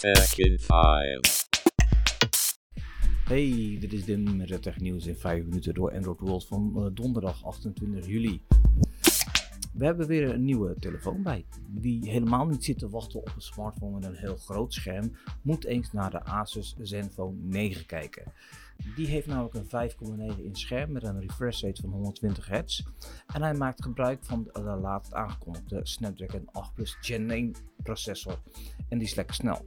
Tech in 5. Hey, dit is Dim met het technieuws in 5 minuten door Android World van eh, donderdag 28 juli. We hebben weer een nieuwe telefoon bij. Wie helemaal niet zit te wachten op een smartphone met een heel groot scherm, moet eens naar de Asus Zenfone 9 kijken. Die heeft namelijk een 5,9 inch scherm met een refresh rate van 120 Hz. En hij maakt gebruik van de laatst aangekondigde Snapdragon 8 Plus Gen 1 processor. En die is lekker snel.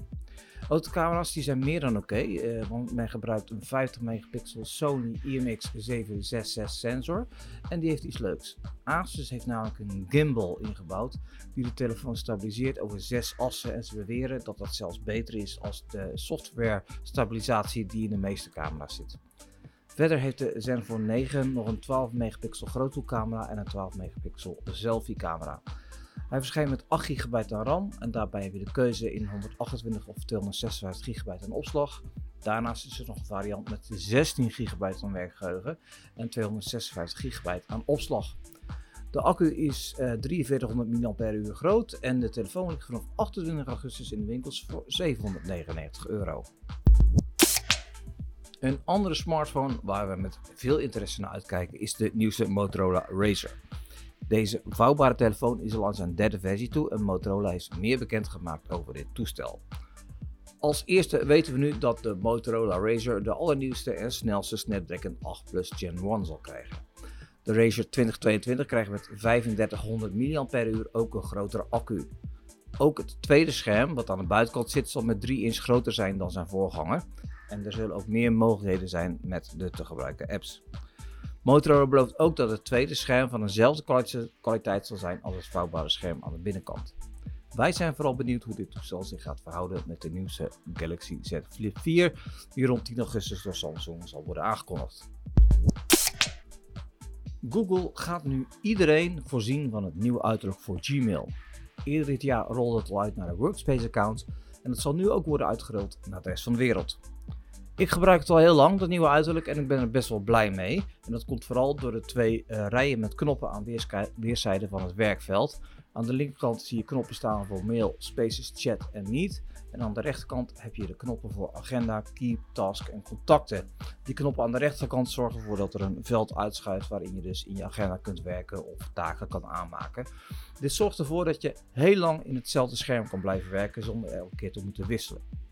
Autocamera's die zijn meer dan oké, eh, want men gebruikt een 50 megapixel Sony IMX766 sensor en die heeft iets leuks. Asus heeft namelijk een gimbal ingebouwd die de telefoon stabiliseert over zes assen en ze beweren dat dat zelfs beter is als de software stabilisatie die in de meeste camera's zit. Verder heeft de Zenfone 9 nog een 12 megapixel groothoekcamera en een 12 megapixel selfie camera. Hij verschijnt met 8 GB aan RAM en daarbij heb je de keuze in 128 of 256 GB aan opslag. Daarnaast is er nog een variant met 16 GB aan werkgeheugen en 256 GB aan opslag. De accu is uh, 4300 mAh groot en de telefoon ligt vanaf 28 augustus in de winkels voor 799 euro. Een andere smartphone waar we met veel interesse naar uitkijken is de nieuwste Motorola Razr. Deze vouwbare telefoon is al aan zijn derde versie toe en Motorola heeft meer bekendgemaakt over dit toestel. Als eerste weten we nu dat de Motorola Razr de allernieuwste en snelste Snapdragon 8 Plus Gen 1 zal krijgen. De Razr 2022 krijgt met 3500 mAh ook een grotere accu. Ook het tweede scherm, wat aan de buitenkant zit, zal met 3 inch groter zijn dan zijn voorganger. En er zullen ook meer mogelijkheden zijn met de te gebruiken apps. Motorola belooft ook dat het tweede scherm van dezelfde kwaliteit zal zijn als het vouwbare scherm aan de binnenkant. Wij zijn vooral benieuwd hoe dit toestel zich gaat verhouden met de nieuwste Galaxy Z Flip 4, die rond 10 augustus door Samsung zal worden aangekondigd. Google gaat nu iedereen voorzien van het nieuwe uiterlijk voor Gmail. Eerder dit jaar rolde het al uit naar de Workspace account en het zal nu ook worden uitgerold naar de rest van de wereld. Ik gebruik het al heel lang, dat nieuwe uiterlijk, en ik ben er best wel blij mee. En dat komt vooral door de twee uh, rijen met knoppen aan weerszijden van het werkveld. Aan de linkerkant zie je knoppen staan voor mail, spaces, chat en meet. En aan de rechterkant heb je de knoppen voor agenda, keep, task en contacten. Die knoppen aan de rechterkant zorgen ervoor dat er een veld uitschuift waarin je dus in je agenda kunt werken of taken kan aanmaken. Dit zorgt ervoor dat je heel lang in hetzelfde scherm kan blijven werken zonder elke keer te moeten wisselen.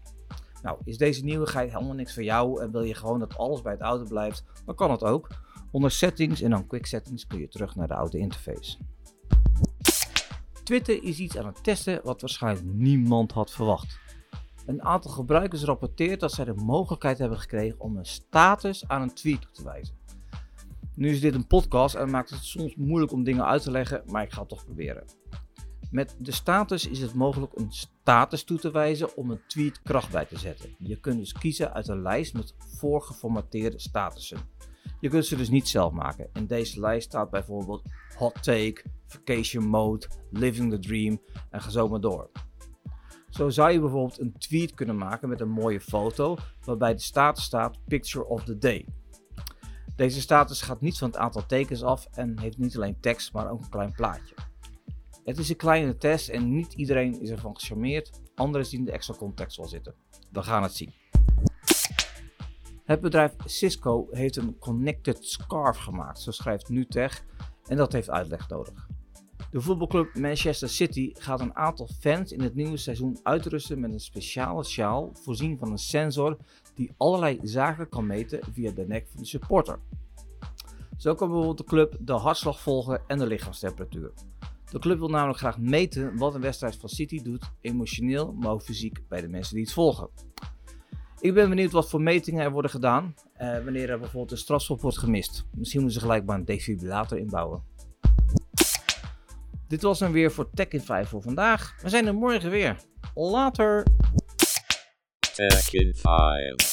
Nou, is deze nieuwigheid helemaal niks voor jou en wil je gewoon dat alles bij het oude blijft, dan kan het ook. Onder settings en dan quick settings kun je terug naar de oude interface. Twitter is iets aan het testen wat waarschijnlijk niemand had verwacht. Een aantal gebruikers rapporteert dat zij de mogelijkheid hebben gekregen om een status aan een tweet toe te wijzen. Nu is dit een podcast en maakt het soms moeilijk om dingen uit te leggen, maar ik ga het toch proberen. Met de status is het mogelijk een status toe te wijzen om een tweet kracht bij te zetten. Je kunt dus kiezen uit een lijst met voorgeformateerde statussen. Je kunt ze dus niet zelf maken. In deze lijst staat bijvoorbeeld hot take, vacation mode, living the dream en ga zo maar door. Zo zou je bijvoorbeeld een tweet kunnen maken met een mooie foto waarbij de status staat picture of the day. Deze status gaat niet van het aantal tekens af en heeft niet alleen tekst maar ook een klein plaatje. Het is een kleine test en niet iedereen is ervan gecharmeerd. Anderen zien de extra context wel zitten. We gaan het zien. Het bedrijf Cisco heeft een Connected Scarf gemaakt, zo schrijft NuTech, en dat heeft uitleg nodig. De voetbalclub Manchester City gaat een aantal fans in het nieuwe seizoen uitrusten met een speciale sjaal voorzien van een sensor die allerlei zaken kan meten via de nek van de supporter. Zo kan bijvoorbeeld de club de hartslag volgen en de lichaamstemperatuur. De club wil namelijk graag meten wat een wedstrijd van City doet, emotioneel, maar ook fysiek bij de mensen die het volgen. Ik ben benieuwd wat voor metingen er worden gedaan eh, wanneer er bijvoorbeeld een strafschop wordt gemist. Misschien moeten ze gelijk maar een defibrillator inbouwen. Dit was hem weer voor Tech in 5 voor vandaag. We zijn er morgen weer. Later! Tech in 5.